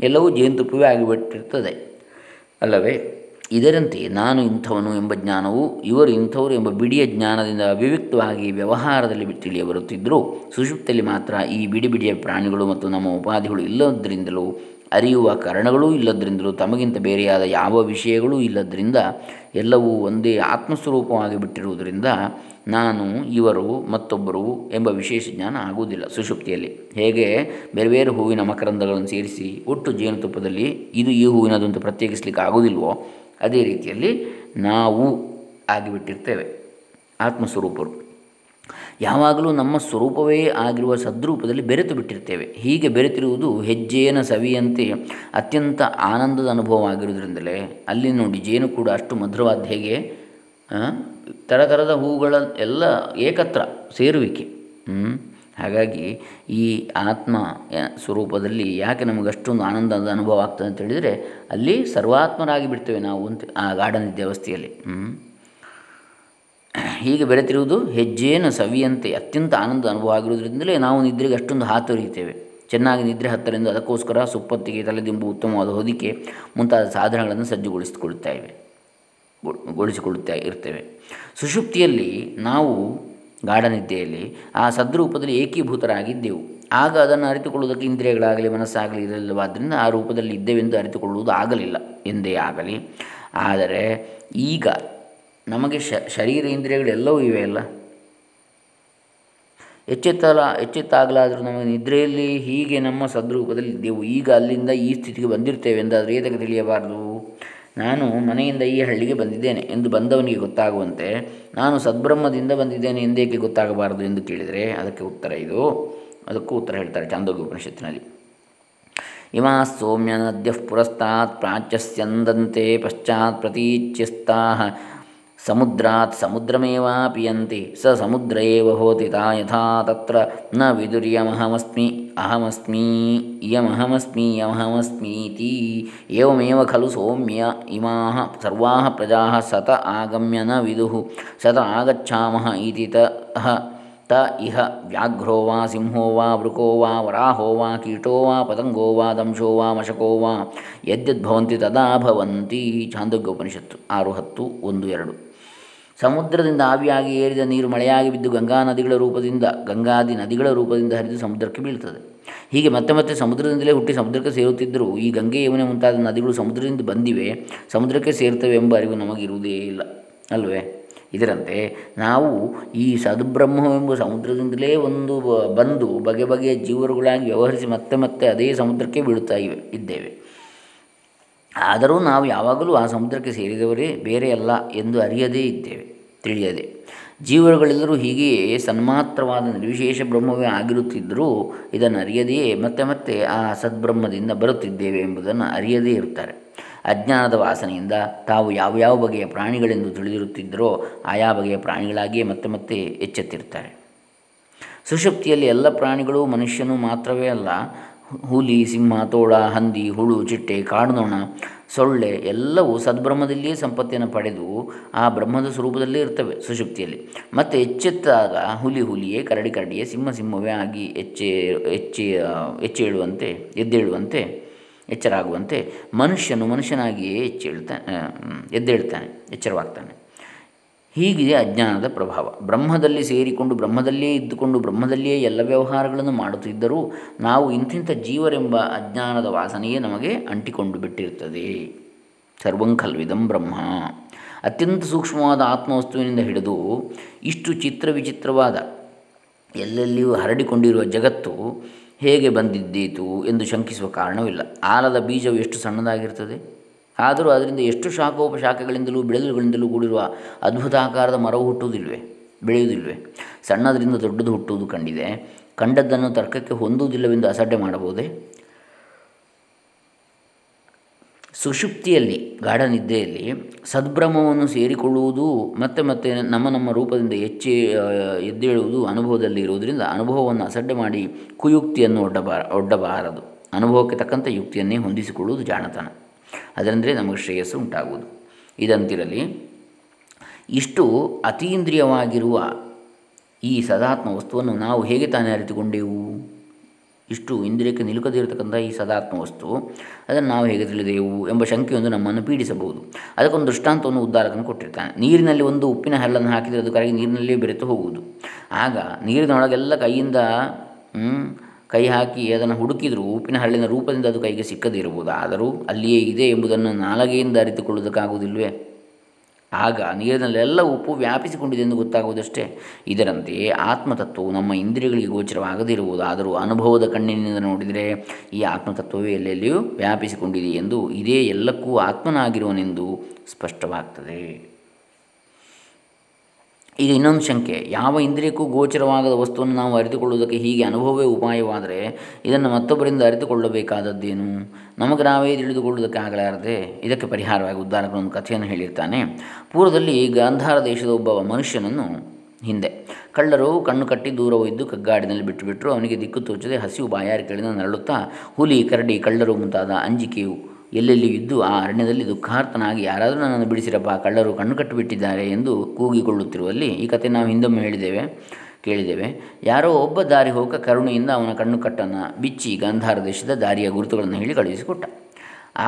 ಎಲ್ಲವೂ ಜೇನುತುಪ್ಪವೇ ಆಗಿಬಿಟ್ಟಿರ್ತದೆ. ಅಲ್ಲವೇ? ಇದರಂತೆ ನಾನು ಇಂಥವನು ಎಂಬ ಜ್ಞಾನವು ಇವರು ಇಂಥವರು ಎಂಬ ಬಿಡಿಯ ಜ್ಞಾನದಿಂದ ಅವಿವ್ಯಕ್ತವಾಗಿ ವ್ಯವಹಾರದಲ್ಲಿ ತಿಳಿಯ ಬರುತ್ತಿದ್ದರೂ ಸುಷುಪ್ತಿಯಲ್ಲಿ ಮಾತ್ರ ಈ ಬಿಡಿ ಬಿಡಿಯ ಪ್ರಾಣಿಗಳು ಮತ್ತು ನಮ್ಮ ಉಪಾಧಿಗಳು ಇಲ್ಲದ್ರಿಂದಲೂ ಅರಿಯುವ ಕಾರಣಗಳೂ ಇಲ್ಲದ್ರಿಂದಲೂ ತಮಗಿಂತ ಬೇರೆಯಾದ ಯಾವ ವಿಷಯಗಳೂ ಇಲ್ಲದ್ರಿಂದ ಎಲ್ಲವೂ ಒಂದೇ ಆತ್ಮಸ್ವರೂಪವಾಗಿ ಬಿಟ್ಟಿರುವುದರಿಂದ ನಾನು, ಇವರು, ಮತ್ತೊಬ್ಬರು ಎಂಬ ವಿಶೇಷ ಜ್ಞಾನ ಆಗುವುದಿಲ್ಲ. ಸುಷುಪ್ತಿಯಲ್ಲಿ ಹೇಗೆ? ಬೇರೆ ಬೇರೆ ಹೂವಿನ ಮಕರಂದಗಳನ್ನು ಸೇರಿಸಿ ಒಟ್ಟು ಜೇನುತುಪ್ಪದಲ್ಲಿ ಇದು ಈ ಹೂವಿನದು ಅಂತ ಪ್ರತ್ಯೇಕಿಸಲಿಕ್ಕೆ ಆಗುವುದಿಲ್ವೋ? ಅದೇ ರೀತಿಯಲ್ಲಿ ನಾವು ಆಗಿಬಿಟ್ಟಿರ್ತೇವೆ. ಆತ್ಮಸ್ವರೂಪರು. ಯಾವಾಗಲೂ ನಮ್ಮ ಸ್ವರೂಪವೇ ಆಗಿರುವ ಸದ್ರೂಪದಲ್ಲಿ ಬೆರೆತು ಬಿಟ್ಟಿರ್ತೇವೆ. ಹೀಗೆ ಬೆರೆತಿರುವುದು ಹೆಜ್ಜೆಯನ ಸವಿಯಂತೆ ಅತ್ಯಂತ ಆನಂದದ ಅನುಭವವಾಗಿರುವುದರಿಂದಲೇ ಅಲ್ಲಿ ನೋಡಿ, ಜೇನು ಕೂಡ ಅಷ್ಟು ಮಧುರವಾದ ಹೇಗೆ ಥರದ ಹೂಗಳ ಎಲ್ಲ ಏಕತ್ರ ಸೇರುವಿಕೆ. ಹಾಗಾಗಿ ಈ ಆತ್ಮ ಸ್ವರೂಪದಲ್ಲಿ ಯಾಕೆ ನಮಗೆ ಅಷ್ಟೊಂದು ಆನಂದದ ಅನುಭವ ಆಗ್ತದೆ ಅಂತ ಹೇಳಿದರೆ, ಅಲ್ಲಿ ಸರ್ವಾತ್ಮರಾಗಿ ಬಿಡ್ತೇವೆ ನಾವು ಅಂತ ಆ ಗಾರ್ಡನ್ ದೇವಸ್ಥೆಯಲ್ಲಿ. ಹೀಗೆ ಬೆರೆತಿರುವುದು ಹೆಜ್ಜೇನು ಸವಿಯಂತೆ ಅತ್ಯಂತ ಆನಂದ ಅನುಭವ ಆಗಿರುವುದರಿಂದಲೇ ನಾವು ನಿದ್ರೆಗೆ ಅಷ್ಟೊಂದು ಹಾತೊರೆಯುತ್ತೇವೆ ಚೆನ್ನಾಗಿ ನಿದ್ರೆ ಹತ್ತರಿಂದ ಅದಕ್ಕೋಸ್ಕರ ಸುಪ್ಪತ್ತಿಗೆ ತಲೆದಿಂಬು ಉತ್ತಮವಾದ ಹೊದಿಕೆ, ಮುಂತಾದ ಸಾಧನಗಳನ್ನು ಸಜ್ಜುಗೊಳಿಸಿಕೊಳ್ಳುತ್ತಾ ಇವೆ ಗೊಳಿಸಿಕೊಳ್ಳುತ್ತಾ ಇರ್ತೇವೆ. ಸುಷುಪ್ತಿಯಲ್ಲಿ ನಾವು ಗಾಢನಿದ್ದೆಯಲ್ಲಿ ಆ ಸದ್ರೂಪದಲ್ಲಿ ಏಕೀಭೂತರಾಗಿದ್ದೆವು. ಆಗ ಅದನ್ನು ಅರಿತುಕೊಳ್ಳುವುದಕ್ಕೆ ಇಂದ್ರಿಯಗಳಾಗಲಿ, ಮನಸ್ಸಾಗಲಿ ಇರಲಿಲ್ಲವಾದ್ದರಿಂದ ಆ ರೂಪದಲ್ಲಿ ಇದ್ದೇವೆಂದು ಅರಿತುಕೊಳ್ಳುವುದು ಆಗಲಿಲ್ಲ. ಎಂದೇ ಆಗಲಿ. ಆದರೆ ಈಗ ನಮಗೆ ಶರೀರ ಇಂದ್ರಿಯಗಳೆಲ್ಲವೂ ಇವೆ ಅಲ್ಲ? ಎಚ್ಚೆತ್ತಲ, ಎಚ್ಚೆತ್ತಾಗಲಾದರೂ ನಮಗೆ ನಿದ್ರೆಯಲ್ಲಿ ಹೀಗೆ ನಮ್ಮ ಸದ್ರೂಪದಲ್ಲಿ ಇದ್ದೆವು. ಈಗ ಅಲ್ಲಿಂದ ಈ ಸ್ಥಿತಿಗೆ ಬಂದಿರ್ತೇವೆ ಎಂದಾದರೂ ಏತಕ್ಕೆ ತಿಳಿಯಬಾರದು? ನಾನು ಮನೆಯಿಂದ ಈ ಹಳ್ಳಿಗೆ ಬಂದಿದ್ದೇನೆ ಎಂದು ಬಂದವನಿಗೆ ಗೊತ್ತಾಗುವಂತೆ, ನಾನು ಸದ್ಬ್ರಹ್ಮದಿಂದ ಬಂದಿದ್ದೇನೆ ಎಂದೇಕೆ ಗೊತ್ತಾಗಬಾರದು ಎಂದು ಕೇಳಿದರೆ ಅದಕ್ಕೆ ಉತ್ತರ ಇದು. ಅದಕ್ಕೂ ಉತ್ತರ ಹೇಳ್ತಾರೆ ಚಾಂದೋಗ್ಯ ಉಪನಿಷತ್ತಿನಲ್ಲಿ ಇಮಾ ಸೌಮ್ಯ ನದ್ಯ ಪುರಸ್ತಾತ್ ಪ್ರಾಚ್ಯಸ್ಯಂದಂತೆ ಪಶ್ಚಾತ್ ಪ್ರತೀಚ್ಯಸ್ತಾ ಸಮುದ್ರಾತ್ ಸಮುದ್ರಮೇವಾಪಿಯಂತಿ ಸ ಸಮುದ್ರ ಏವ ಹೋತಿ ತಾ ಯಥಾ ತತ್ರ ನ ವಿದುರ್ಯಮಹಮಸ್ಮಿ ಅಹಮಸ್ಮಿ ಇಯಮಹಮಸ್ಮಿ ಯಮಹಮಸ್ಮೀತಿ ಏವಮೇವ ಖಲು ಸೌಮ್ಯ ಇಮಾ ಸರ್ವಾ ಪ್ರಜಾ ಸತ ಆಗಮ್ಯ ನ ವಿದು ಸತ ಆಗಚ್ಛಾಮಃ ಇತಿ ತಃ ತ ಇಹ ವ್ಯಾಘ್ರೋ ವಾ ಸಿಂಹೋ ವಾ ವೃಕೋ ವಾ ವರಾಹೋ ವಾ ಕೀಟೋ ವಾ ಪತಂಗೋ ವಾ ದಂಶೋ ವಾ ಮಶಕೋ ವಾ ಯದ್ಯದ್ಭವಂತಿ ತದಾ ಭವಂತಿ ಛಾಂದೋಗ್ಯ ಉಪನಿಷತ್ತು ಆರು ಹತ್ತು ಒಂದು ಎರಡು ಸಮುದ್ರದಿಂದ ಆವಿಯಾಗಿ ಏರಿದ ನೀರು ಮಳೆಯಾಗಿ ಬಿದ್ದು ಗಂಗಾ ನದಿಗಳ ರೂಪದಿಂದ, ಗಂಗಾದಿ ನದಿಗಳ ರೂಪದಿಂದ ಹರಿದು ಸಮುದ್ರಕ್ಕೆ ಬೀಳ್ತದೆ ಹೀಗೆ ಮತ್ತೆ ಮತ್ತೆ ಸಮುದ್ರದಿಂದಲೇ ಹುಟ್ಟಿ ಸಮುದ್ರಕ್ಕೆ ಸೇರುತ್ತಿದ್ದರೂ ಈ ಗಂಗೆ ಯಮುನೆ ಮುಂತಾದ ನದಿಗಳು ಸಮುದ್ರದಿಂದ ಬಂದಿವೆ, ಸಮುದ್ರಕ್ಕೆ ಸೇರ್ತವೆ ಎಂಬ ಅರಿವು ನಮಗಿರುವುದೇ ಇಲ್ಲ, ಅಲ್ವೇ? ಇದರಂತೆ ನಾವು ಈ ಸದ್ಬ್ರಹ್ಮವೆಂಬ ಸಮುದ್ರದಿಂದಲೇ ಒಂದು ಬಂದು ಬಗೆ ಬಗೆಯ ಜೀವರುಗಳಾಗಿ ವ್ಯವಹರಿಸಿ ಮತ್ತೆ ಮತ್ತೆ ಅದೇ ಸಮುದ್ರಕ್ಕೆ ಬೀಳುತ್ತಾ ಇವೆ, ಇದ್ದೇವೆ. ಆದರೂ ನಾವು ಯಾವಾಗಲೂ ಆ ಸಮುದ್ರಕ್ಕೆ ಸೇರಿದವರೇ ಬೇರೆ ಅಲ್ಲ ಎಂದು ಅರಿಯದೇ ಇದ್ದೇವೆ, ತಿಳಿಯದೆ. ಜೀವರುಗಳೆಲ್ಲರೂ ಹೀಗೆಯೇ ಸನ್ಮಾತ್ರವಾದ ನಿರ್ವಿಶೇಷ ಬ್ರಹ್ಮವೇ ಆಗಿರುತ್ತಿದ್ದರೂ ಇದನ್ನು ಅರಿಯದೆಯೇ ಮತ್ತೆ ಮತ್ತೆ ಆ ಸದ್ಬ್ರಹ್ಮದಿಂದ ಬರುತ್ತಿದ್ದೇವೆ ಎಂಬುದನ್ನು ಅರಿಯದೇ ಇರುತ್ತಾರೆ. ಅಜ್ಞಾನದ ವಾಸನೆಯಿಂದ ತಾವು ಯಾವ ಯಾವ ಬಗೆಯ ಪ್ರಾಣಿಗಳೆಂದು ತಿಳಿದಿರುತ್ತಿದ್ದರೋ ಆಯಾ ಬಗೆಯ ಪ್ರಾಣಿಗಳಾಗಿಯೇ ಮತ್ತೆ ಮತ್ತೆ ಎಚ್ಚೆತ್ತಿರುತ್ತಾರೆ. ಸುಷುಪ್ತಿಯಲ್ಲಿ ಎಲ್ಲ ಪ್ರಾಣಿಗಳು ಮನುಷ್ಯನು ಮಾತ್ರವೇ ಅಲ್ಲ ಹುಲಿ ಸಿಂಹ ತೋಳ ಹಂದಿ, ಹುಳು, ಚಿಟ್ಟೆ, ಕಾಡುನೊಣ, ಸೊಳ್ಳೆ ಎಲ್ಲವೂ ಸದ್ಬ್ರಹ್ಮದಲ್ಲಿಯೇ ಸಂಪತ್ತಿಯನ್ನು ಪಡೆದು ಆ ಬ್ರಹ್ಮದ ಸ್ವರೂಪದಲ್ಲೇ ಇರ್ತವೆ ಸುಶುಕ್ತಿಯಲ್ಲಿ ಮತ್ತು ಎಚ್ಚೆತ್ತಾಗ ಹುಲಿ ಹುಲಿಯೇ, ಕರಡಿ ಕರಡಿಯೇ, ಸಿಂಹ ಸಿಂಹವೇ ಆಗಿ ಎಚ್ಚೆ ಎಚ್ಚೆ, ಎಚ್ಚೇಳುವಂತೆ, ಎದ್ದೇಳುವಂತೆ, ಎಚ್ಚರಾಗುವಂತೆ ಮನುಷ್ಯನು ಮನುಷ್ಯನಾಗಿಯೇ ಎಚ್ಚೇಳ್ತಾನೆ ಎದ್ದೇಳ್ತಾನೆ, ಎಚ್ಚರವಾಗ್ತಾನೆ. ಹೀಗಿದೆ ಅಜ್ಞಾನದ ಪ್ರಭಾವ. ಬ್ರಹ್ಮದಲ್ಲಿ ಸೇರಿಕೊಂಡು, ಬ್ರಹ್ಮದಲ್ಲಿಯೇ ಇದ್ದುಕೊಂಡು, ಬ್ರಹ್ಮದಲ್ಲಿಯೇ ಎಲ್ಲ ವ್ಯವಹಾರಗಳನ್ನು ಮಾಡುತ್ತಿದ್ದರೂ ನಾವು ಇಂತಿಂಥ ಜೀವರೆಂಬ ಅಜ್ಞಾನದ ವಾಸನೆಯೇ ನಮಗೆ ಅಂಟಿಕೊಂಡು ಬಿಟ್ಟಿರ್ತದೆ ಸರ್ವಂಕಲ್ವಿದಂ ಬ್ರಹ್ಮ. ಅತ್ಯಂತ ಸೂಕ್ಷ್ಮವಾದ ಆತ್ಮವಸ್ತುವಿನಿಂದ ಹಿಡಿದು ಇಷ್ಟು ಚಿತ್ರ ವಿಚಿತ್ರವಾದ, ಎಲ್ಲೆಲ್ಲಿಯೂ ಹರಡಿಕೊಂಡಿರುವ ಜಗತ್ತು ಹೇಗೆ ಬಂದಿದ್ದೀತು ಎಂದು ಶಂಕಿಸುವ ಕಾರಣವಿಲ್ಲ. ಆಲದ ಬೀಜವು ಎಷ್ಟು ಸಣ್ಣದಾಗಿರ್ತದೆ ಆದರೂ ಅದರಿಂದ ಎಷ್ಟು ಶಾಖೋಪಶಾಖೆಗಳಿಂದಲೂ ಬೆಳೆದುಗಳಿಂದಲೂ ಕೂಡಿರುವ ಅದ್ಭುತಾಕಾರದ ಮರವು ಹುಟ್ಟುವುದಿಲ್ವೇ ಬೆಳೆಯುವುದಿಲ್ವೇ ಸಣ್ಣದರಿಂದ ದೊಡ್ಡದು ಹುಟ್ಟುವುದು ಕಂಡಿದೆ. ಕಂಡದ್ದನ್ನು ತರ್ಕಕ್ಕೆ ಹೊಂದುವುದಿಲ್ಲವೆಂದು ಅಸಡ್ಡೆ ಮಾಡಬಹುದೇ? ಸುಷುಪ್ತಿಯಲ್ಲಿ ಗಾಢ ನಿದ್ದೆಯಲ್ಲಿ ಸದ್ಭ್ರಮವನ್ನು ಸೇರಿಕೊಳ್ಳುವುದು ಮತ್ತೆ ಮತ್ತೆ ನಮ್ಮ ನಮ್ಮ ರೂಪದಿಂದ ಹೆಚ್ಚಿ ಎದ್ದೇಳುವುದು ಅನುಭವದಲ್ಲಿ ಇರುವುದರಿಂದ ಅನುಭವವನ್ನು ಅಸಡ್ಡೆ ಮಾಡಿ ಕುಯುಕ್ತಿಯನ್ನು ಒಡ್ಡಬಾರ, ಒಡ್ಡಬಾರದು. ಅನುಭವಕ್ಕೆ ತಕ್ಕಂಥ ಯುಕ್ತಿಯನ್ನೇ ಹೊಂದಿಸಿಕೊಳ್ಳುವುದು ಜಾಣತನ. ಅದರಂದರೆ ನಮಗೆ ಶ್ರೇಯಸ್ಸು ಉಂಟಾಗುವುದು. ಇದಂತಿರಲಿ, ಇಷ್ಟು ಅತೀಂದ್ರಿಯವಾಗಿರುವ ಈ ಸದಾತ್ಮ ವಸ್ತುವನ್ನು ನಾವು ಹೇಗೆ ತಾನೇ ಅರಿತುಕೊಂಡೆವು? ಇಷ್ಟು ಇಂದ್ರಿಯಕ್ಕೆ ನಿಲುಕದಿರತಕ್ಕಂಥ ಈ ಸದಾತ್ಮ ವಸ್ತು, ಅದನ್ನು ನಾವು ಹೇಗೆ ತಿಳಿದೆವು ಎಂಬ ಶಂಕೆಯೊಂದು ನಮ್ಮನ್ನು ಪೀಡಿಸಬಹುದು. ಅದಕ್ಕೊಂದು ದೃಷ್ಟಾಂತವನ್ನು ಉದ್ದಾರಕನು ಕೊಟ್ಟಿರ್ತಾನೆ. ನೀರಿನಲ್ಲಿ ಒಂದು ಉಪ್ಪಿನ ಹಲ್ಲನ್ನು ಹಾಕಿದರೆ ಅದು ಕರಗಿ ನೀರಿನಲ್ಲೇ ಬೆರೆತು ಹೋಗುವುದು. ಆಗ ನೀರಿನೊಳಗೆಲ್ಲ ಕೈಯಿಂದ ಕೈ ಹಾಕಿ ಅದನ್ನು ಹುಡುಕಿದರೂ, ಉಪ್ಪಿನ ಹರಳಿನ ರೂಪದಿಂದ ಅದು ಕೈಗೆ ಸಿಕ್ಕದಿರಬಹುದು ಆದರೂ ಅಲ್ಲಿಯೇ ಇದೆ ಎಂಬುದನ್ನು ನಾಲಗೆಯಿಂದ ಅರಿತುಕೊಳ್ಳುವುದಕ್ಕಾಗುವುದಿಲ್ವೇ ಆಗ ನೀರಿನಲ್ಲೆಲ್ಲ ಉಪ್ಪು ವ್ಯಾಪಿಸಿಕೊಂಡಿದೆ ಎಂದು ಗೊತ್ತಾಗುವುದಷ್ಟೇ. ಇದರಂತೆಯೇ ಆತ್ಮತತ್ವವು ನಮ್ಮ ಇಂದ್ರಿಯಗಳಿಗೆ ಗೋಚರವಾಗದಿರುವುದು. ಆದರೂ ಅನುಭವದ ಕಣ್ಣಿನಿಂದ ನೋಡಿದರೆ ಈ ಆತ್ಮತತ್ವವೇ ಎಲ್ಲೆಲ್ಲಿಯೂ ವ್ಯಾಪಿಸಿಕೊಂಡಿದೆ ಎಂದು ಇದೇ ಎಲ್ಲಕ್ಕೂ ಆತ್ಮನಾಗಿರುವನೆಂದು ಸ್ಪಷ್ಟವಾಗ್ತದೆ. ಈಗ ಇನ್ನೊಂದು ಶಂಕೆ, ಯಾವ ಇಂದ್ರಿಯಕ್ಕೂ ಗೋಚರವಾಗದ ವಸ್ತುವನ್ನು ನಾವು ಅರಿತುಕೊಳ್ಳುವುದಕ್ಕೆ ಹೀಗೆ ಅನುಭವವೇ ಉಪಾಯವಾದರೆ ಇದನ್ನು ಮತ್ತೊಬ್ಬರಿಂದ ಅರಿತುಕೊಳ್ಳಬೇಕಾದದ್ದೇನು? ನಮಗೆ ನಾವೇ ತಿಳಿದುಕೊಳ್ಳುವುದಕ್ಕೆ ಆಗಲಾರದೆ ಇದಕ್ಕೆ ಪರಿಹಾರವಾಗಿ ಉದ್ದಾರಕನೊಂದು ಕಥೆಯನ್ನು ಹೇಳಿರ್ತಾನೆ. ಪೂರ್ವದಲ್ಲಿ ಗಾಂಧಾರ ದೇಶದ ಒಬ್ಬ ಮನುಷ್ಯನನ್ನು ಹಿಂದೆ ಕಳ್ಳರು ಕಣ್ಣು ಕಟ್ಟಿ ದೂರ ಒಯ್ದು ಕಗ್ಗಾಡಿನಲ್ಲಿ ಬಿಟ್ಟುಬಿಟ್ಟರು ಅವನಿಗೆ ದಿಕ್ಕು ತೋಚದೆ ಹಸಿವು ಬಾಯಾರಿಕೆಗಳಿಂದ ನರಳುತ್ತಾ, ಹುಲಿ, ಕರಡಿ, ಕಳ್ಳರು ಮುಂತಾದ ಅಂಜಿಕೆಯು ಎಲ್ಲೆಲ್ಲಿ ಇದ್ದು ಆ ಅರಣ್ಯದಲ್ಲಿ ದುಃಖಾರ್ಥನಾಗಿ ಯಾರಾದರೂ ನನ್ನನ್ನು ಬಿಡಿಸಿರಪ್ಪ ಕಳ್ಳರು ಕಣ್ಣು ಕಟ್ಟಿಬಿಟ್ಟಿದ್ದಾರೆ ಎಂದು ಕೂಗಿಕೊಳ್ಳುತ್ತಿರುವಲ್ಲಿ ಈ ಕತೆ ನಾವು ಹಿಂದೊಮ್ಮೆ ಹೇಳಿದ್ದೇವೆ, ಕೇಳಿದ್ದೇವೆ. ಯಾರೋ ಒಬ್ಬ ದಾರಿ ಹೋಗ ಕರುಣೆಯಿಂದ ಅವನ ಕಣ್ಣು ಕಟ್ಟನ್ನು ಬಿಚ್ಚಿ ಗಾಂಧಾರ ದೇಶದ ದಾರಿಯ ಗುರುತುಗಳನ್ನು ಹೇಳಿ ಕಳುಹಿಸಿಕೊಟ್ಟ.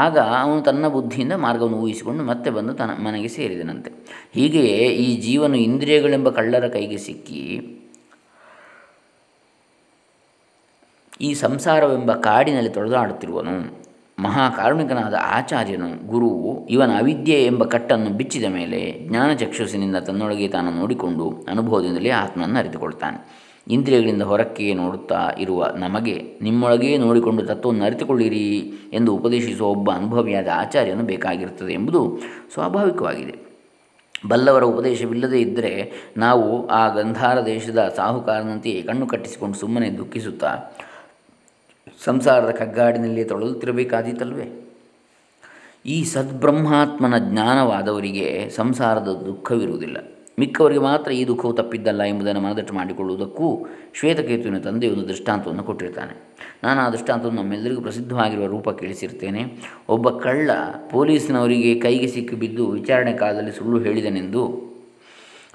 ಆಗ ಅವನು ತನ್ನ ಬುದ್ಧಿಯಿಂದ ಮಾರ್ಗವನ್ನು ಊಹಿಸಿಕೊಂಡು ಮತ್ತೆ ಬಂದು ತನ್ನ ಮನೆಗೆ ಸೇರಿದನಂತೆ. ಹೀಗೆಯೇ ಈ ಜೀವನು ಇಂದ್ರಿಯಗಳೆಂಬ ಕಳ್ಳರ ಕೈಗೆ ಸಿಕ್ಕಿ, ಈ ಸಂಸಾರವೆಂಬ ಕಾಡಿನಲ್ಲಿ ತೊಳೆದಾಡುತ್ತಿರುವನು ಮಹಾಕಾರುಣಿಕನಾದ ಆಚಾರ್ಯನು ಗುರುವು ಇವನ ಅವಿದ್ಯೆ ಎಂಬ ಕಟ್ಟನ್ನು ಬಿಚ್ಚಿದ ಮೇಲೆ ಜ್ಞಾನ ಚಕ್ಷುಸಿನಿಂದ ತನ್ನೊಳಗೆ ತಾನು ನೋಡಿಕೊಂಡು ಅನುಭವದಿಂದಲೇ ಆತ್ಮನನ್ನು ಅರಿತುಕೊಳ್ತಾನೆ. ಇಂದ್ರಿಯಗಳಿಂದ ಹೊರಕ್ಕೆ ನೋಡುತ್ತಾ ಇರುವ ನಮಗೆ ನಿಮ್ಮೊಳಗೇ ನೋಡಿಕೊಂಡು ತತ್ವವನ್ನು ಅರಿತುಕೊಳ್ಳಿರಿ ಎಂದು ಉಪದೇಶಿಸುವ ಒಬ್ಬ ಅನುಭವಿಯಾದ ಆಚಾರ್ಯನು ಬೇಕಾಗಿರುತ್ತದೆ ಎಂಬುದು ಸ್ವಾಭಾವಿಕವಾಗಿದೆ. ಬಲ್ಲವರ ಉಪದೇಶವಿಲ್ಲದೇ ಇದ್ದರೆ ನಾವು ಆ ಗಂಧಾರ ದೇಶದ ಸಾಹುಕಾರನಂತೆಯೇ ಕಣ್ಣು ಕಟ್ಟಿಸಿಕೊಂಡು ಸುಮ್ಮನೆ ದುಃಖಿಸುತ್ತಾ ಸಂಸಾರದ ಕಗ್ಗಾಡಿನಲ್ಲಿ ತೊಳಲುತ್ತಿರಬೇಕಾದೀತಲ್ವೇ ಈ ಸದ್ಬ್ರಹ್ಮಾತ್ಮನ ಜ್ಞಾನವಾದವರಿಗೆ ಸಂಸಾರದ ದುಃಖವಿರುವುದಿಲ್ಲ. ಮಿಕ್ಕವರಿಗೆ ಮಾತ್ರ ಈ ದುಃಖವು ತಪ್ಪಿದ್ದಲ್ಲ ಎಂಬುದನ್ನು ಮನದಟ್ಟು ಮಾಡಿಕೊಳ್ಳುವುದಕ್ಕೂ ಶ್ವೇತಕೇತುವಿನ ತಂದೆ ಒಂದು ದೃಷ್ಟಾಂತವನ್ನು ಕೊಟ್ಟಿರ್ತಾನೆ. ನಾನು ಆ ದೃಷ್ಟಾಂತವನ್ನು ನಮ್ಮೆಲ್ಲರಿಗೂ ಪ್ರಸಿದ್ಧವಾಗಿರುವ ರೂಪ ಕೇಳಿಸಿರ್ತೇನೆ. ಒಬ್ಬ ಕಳ್ಳ ಪೊಲೀಸಿನವರಿಗೆ ಕೈಗೆ ಸಿಕ್ಕಿಬಿದ್ದು ವಿಚಾರಣೆ ಕಾಲದಲ್ಲಿ ಸುಳ್ಳು ಹೇಳಿದನೆಂದು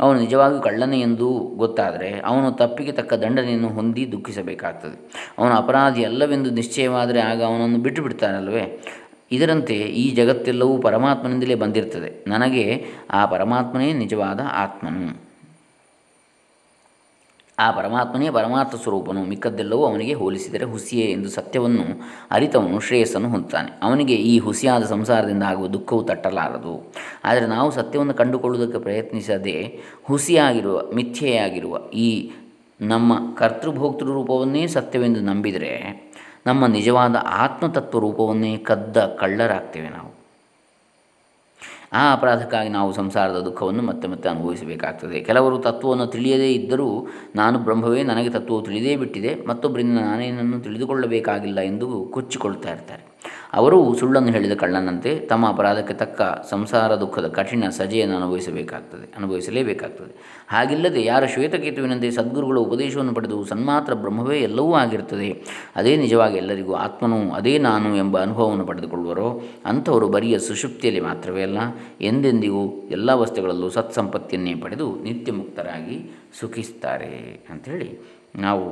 ಅವನು ನಿಜವಾಗಿಯೂ ಕಳ್ಳನೆ ಎಂದು ಗೊತ್ತಾದರೆ ಅವನು ತಪ್ಪಿಗೆ ತಕ್ಕ ದಂಡನೆಯನ್ನು ಹೊಂದಿ ದುಃಖಿಸಬೇಕಾಗ್ತದೆ. ಅವನು ಅಪರಾಧಿ ಅಲ್ಲವೆಂದು ನಿಶ್ಚಯವಾದರೆ ಆಗ ಅವನನ್ನು ಬಿಟ್ಟು ಬಿಡ್ತಾನಲ್ವೇ ಇದರಂತೆ ಈ ಜಗತ್ತೆಲ್ಲವೂ ಪರಮಾತ್ಮನಿಂದಲೇ ಬಂದಿರ್ತದೆ ನನಗೆ ಆ ಪರಮಾತ್ಮನೇ ನಿಜವಾದ ಆತ್ಮನು. ಆ ಪರಮಾತ್ಮನೇ ಪರಮಾರ್ಥ ಸ್ವರೂಪನು ಮಿಕ್ಕದ್ದೆಲ್ಲವೂ ಅವನಿಗೆ ಹೋಲಿಸಿದರೆ ಹುಸಿಯೇ ಎಂದು ಸತ್ಯವನ್ನು ಅರಿತವನು ಶ್ರೇಯಸ್ಸನ್ನು ಹೊಂದುತ್ತಾನೆ. ಅವನಿಗೆ ಈ ಹುಸಿಯಾದ ಸಂಸಾರದಿಂದ ಆಗುವ ದುಃಖವು ತಟ್ಟಲಾರದು. ಆದರೆ ನಾವು ಸತ್ಯವನ್ನು ಕಂಡುಕೊಳ್ಳುವುದಕ್ಕೆ ಪ್ರಯತ್ನಿಸದೆ ಹುಸಿಯಾಗಿರುವ, ಮಿಥ್ಯೆಯಾಗಿರುವ ಈ ನಮ್ಮ ಕರ್ತೃಭೋಕ್ತೃ ರೂಪವನ್ನೇ ಸತ್ಯವೆಂದು ನಂಬಿದರೆ ನಮ್ಮ ನಿಜವಾದ ಆತ್ಮತತ್ವ ರೂಪವನ್ನೇ ಕದ್ದ ಕಳ್ಳರಾಗ್ತೇವೆ ನಾವು. ಆ ಅಪರಾಧಕ್ಕಾಗಿ ನಾವು ಸಂಸಾರದ ದುಃಖವನ್ನು ಮತ್ತೆ ಮತ್ತೆ ಅನುಭವಿಸಬೇಕಾಗ್ತದೆ. ಕೆಲವರು ತತ್ವವನ್ನು ತಿಳಿಯದೇ ಇದ್ದರೂ ನಾನು ಬ್ರಹ್ಮವೇ, ನನಗೆ ತತ್ವವು ತಿಳಿದೇ ಬಿಟ್ಟಿದೆ, ಮತ್ತೊಬ್ಬರಿಂದ ನಾನೇನನ್ನು ತಿಳಿದುಕೊಳ್ಳಬೇಕಾಗಿಲ್ಲ ಎಂದು ಕೊಚ್ಚಿಕೊಳ್ತಾ ಇರ್ತಾರೆ. ಅವರು ಸುಳ್ಳನ್ನು ಹೇಳಿದ ಕಳ್ಳನಂತೆ ತಮ್ಮ ಅಪರಾಧಕ್ಕೆ ತಕ್ಕ ಸಂಸಾರ ದುಃಖದ ಕಠಿಣ ಸಜೆಯನ್ನು ಅನುಭವಿಸಬೇಕಾಗ್ತದೆ, ಅನುಭವಿಸಲೇಬೇಕಾಗ್ತದೆ. ಹಾಗಿಲ್ಲದೆ ಯಾರ ಶ್ವೇತಕೇತುವಿನಂತೆ ಸದ್ಗುರುಗಳ ಉಪದೇಶವನ್ನು ಪಡೆದು ಸನ್ಮಾತ್ರ ಬ್ರಹ್ಮವೇ ಎಲ್ಲವೂ ಆಗಿರ್ತದೆ ಅದೇ ನಿಜವಾಗಿ ಎಲ್ಲರಿಗೂ ಆತ್ಮನು, ಅದೇ ನಾನು ಎಂಬ ಅನುಭವವನ್ನು ಪಡೆದುಕೊಳ್ಳುವರೋ, ಅಂಥವರು ಬರಿಯ ಸುಷುಪ್ತಿಯಲ್ಲಿ ಮಾತ್ರವೇ ಅಲ್ಲ, ಎಂದೆಂದಿಗೂ ಎಲ್ಲ ವಸ್ತುಗಳಲ್ಲೂ ಸತ್ಸಂಪತ್ತಿಯನ್ನೇ ಪಡೆದು ನಿತ್ಯ ಮುಕ್ತರಾಗಿ ಸುಖಿಸ್ತಾರೆ ಅಂಥೇಳಿ ನಾವು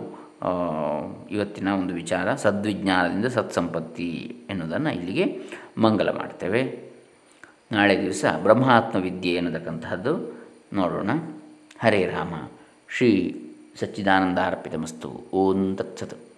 ಇವತ್ತಿನ ಒಂದು ವಿಚಾರ, ಸದ್ವಿಜ್ಞಾನದಿಂದ ಸತ್ಸಂಪತ್ತಿ ಎನ್ನುವುದನ್ನು ಇಲ್ಲಿಗೆ ಮಂಗಲ ಮಾಡ್ತೇವೆ. ನಾಳೆ ದಿವಸ ಬ್ರಹ್ಮಾತ್ಮ ವಿದ್ಯೆ ಎನ್ನತಕ್ಕಂತಹದ್ದು ನೋಡೋಣ. ಹರೇ ರಾಮ. ಶ್ರೀ ಸಚ್ಚಿದಾನಂದ ಅರ್ಪಿತಮಸ್ತು. ಓಂ ತತ್ಸತ್.